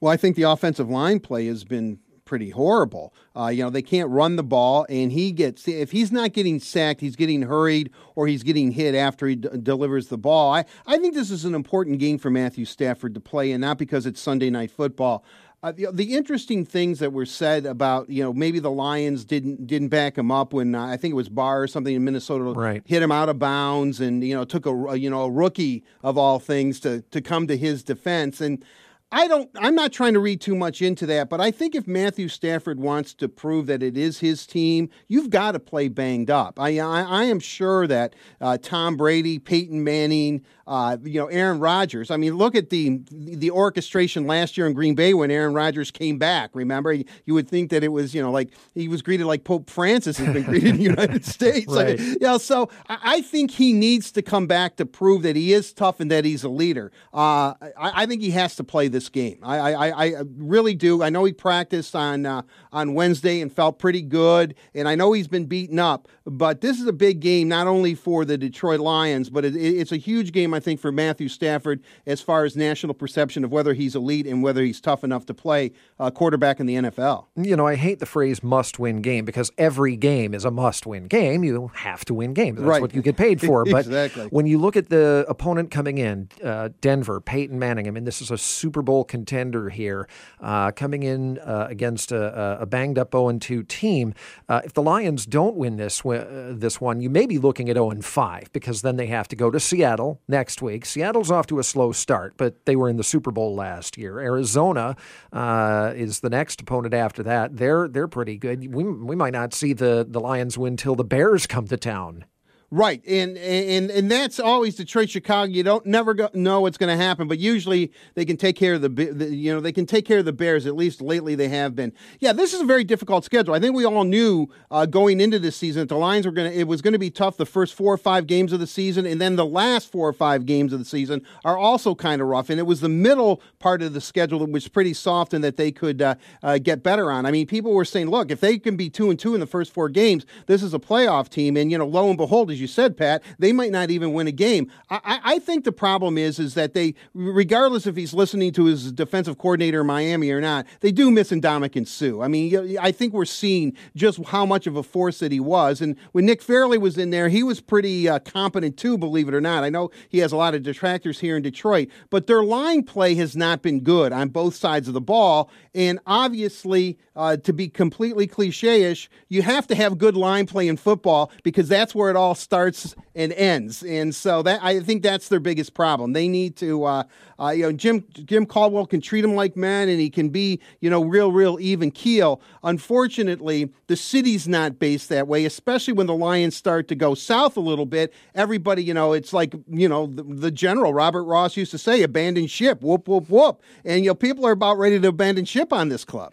Well, I think the offensive line play has been pretty horrible. Uh, you know, they can't run the ball, and he gets if he's not getting sacked, he's getting hurried or he's getting hit after he d- delivers the ball. I, I think this is an important game for Matthew Stafford to play, and not because it's Sunday night football. Uh, the, the, interesting things that were said about you know maybe the Lions didn't didn't back him up when uh, I think it was Barr or something in Minnesota right. hit him out of bounds and you know took a, a you know a rookie of all things to to come to his defense and I don't. I'm not trying to read too much into that, but I think if Matthew Stafford wants to prove that it is his team, you've got to play banged up. I I, I am sure that uh, Tom Brady, Peyton Manning, uh, you know Aaron Rodgers. I mean, look at the the orchestration last year in Green Bay when Aaron Rodgers came back. Remember, you would think that it was you know like he was greeted like Pope Francis has been greeted in the United States. right. Like, you know, so I, think he needs to come back to prove that he is tough and that he's a leader. Uh, I, I think he has to play this game. I, I, I really do. I know he practiced on uh, on Wednesday and felt pretty good, and I know he's been beaten up. But this is a big game, not only for the Detroit Lions, but it, it's a huge game, I think, for Matthew Stafford as far as national perception of whether he's elite and whether he's tough enough to play uh, quarterback in the NFL. You know, I hate the phrase "must-win game" because every game is a must-win game. You have to win games. That's right. what you get paid for. But exactly. when you look at the opponent coming in, uh, Denver, Peyton Manning. I mean, this is a Super Bowl contender here, uh, coming in uh, against a, a banged-up 0-2 team. Uh, if the Lions don't win this uh, this one, you may be looking at 0 5 because then they have to go to Seattle next week. Seattle's off to a slow start, but they were in the Super Bowl last year. Arizona uh, is the next opponent after that. They're they're pretty good. We we might not see the the Lions win till the Bears come to town. Right, and and and that's always Detroit, Chicago. You don't never go, know what's going to happen, but usually they can take care of the, the, you know they can take care of the Bears. At least lately they have been. Yeah, this is a very difficult schedule. I think we all knew uh, going into this season that the Lions were going to. It was going to be tough the first four or five games of the season, and then the last four or five games of the season are also kind of rough. And it was the middle part of the schedule that was pretty soft and that they could uh, uh, get better on. I mean, people were saying, look, if they can be two and two in the first four games, this is a playoff team. And you know, lo and behold, as you said, Pat, they might not even win a game. I, I think the problem is is that they, regardless if he's listening to his defensive coordinator in Miami or not, they do miss Ndamukong Suh. I mean, I think we're seeing just how much of a force that he was. And when Nick Fairley was in there, he was pretty uh, competent too, believe it or not. I know he has a lot of detractors here in Detroit, but their line play has not been good on both sides of the ball. And obviously, uh, to be completely cliche ish, you have to have good line play in football because that's where it all starts and ends. And so that I think that's their biggest problem. They need to, uh, uh, you know, Jim Jim Caldwell can treat them like men, and he can be, you know, real, real even keel. Unfortunately, the city's not based that way, especially when the Lions start to go south a little bit. Everybody, you know, it's like, you know, the, the general Robert Ross used to say, "Abandon ship." Whoop, whoop, whoop. And you know, people are about ready to abandon ship on this club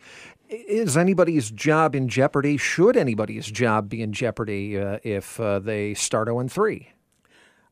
is anybody's job in jeopardy? Should anybody's job be in jeopardy uh, if uh, they start 0 3?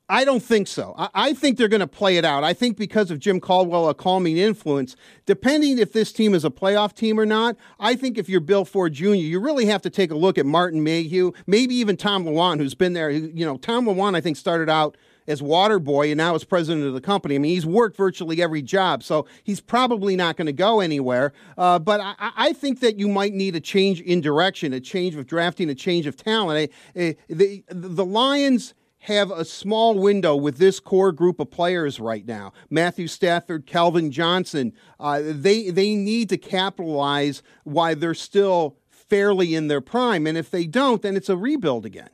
I don't think so. I, I think they're going to play it out. I think because of Jim Caldwell, a calming influence, depending if this team is a playoff team or not, I think if you're Bill Ford Jr., you really have to take a look at Martin Mayhew, maybe even Tom Lewand, who's been there. You know, Tom Lewand, I think, started out – as water boy and now as president of the company. I mean, he's worked virtually every job, so he's probably not going to go anywhere. Uh, but I, I, think that you might need a change in direction, a change of drafting, a change of talent. the, the Lions have a small window with this core group of players right now. Matthew Stafford, Calvin Johnson. Uh, they they need to capitalize while they're still fairly in their prime, and if they don't, then it's a rebuild again.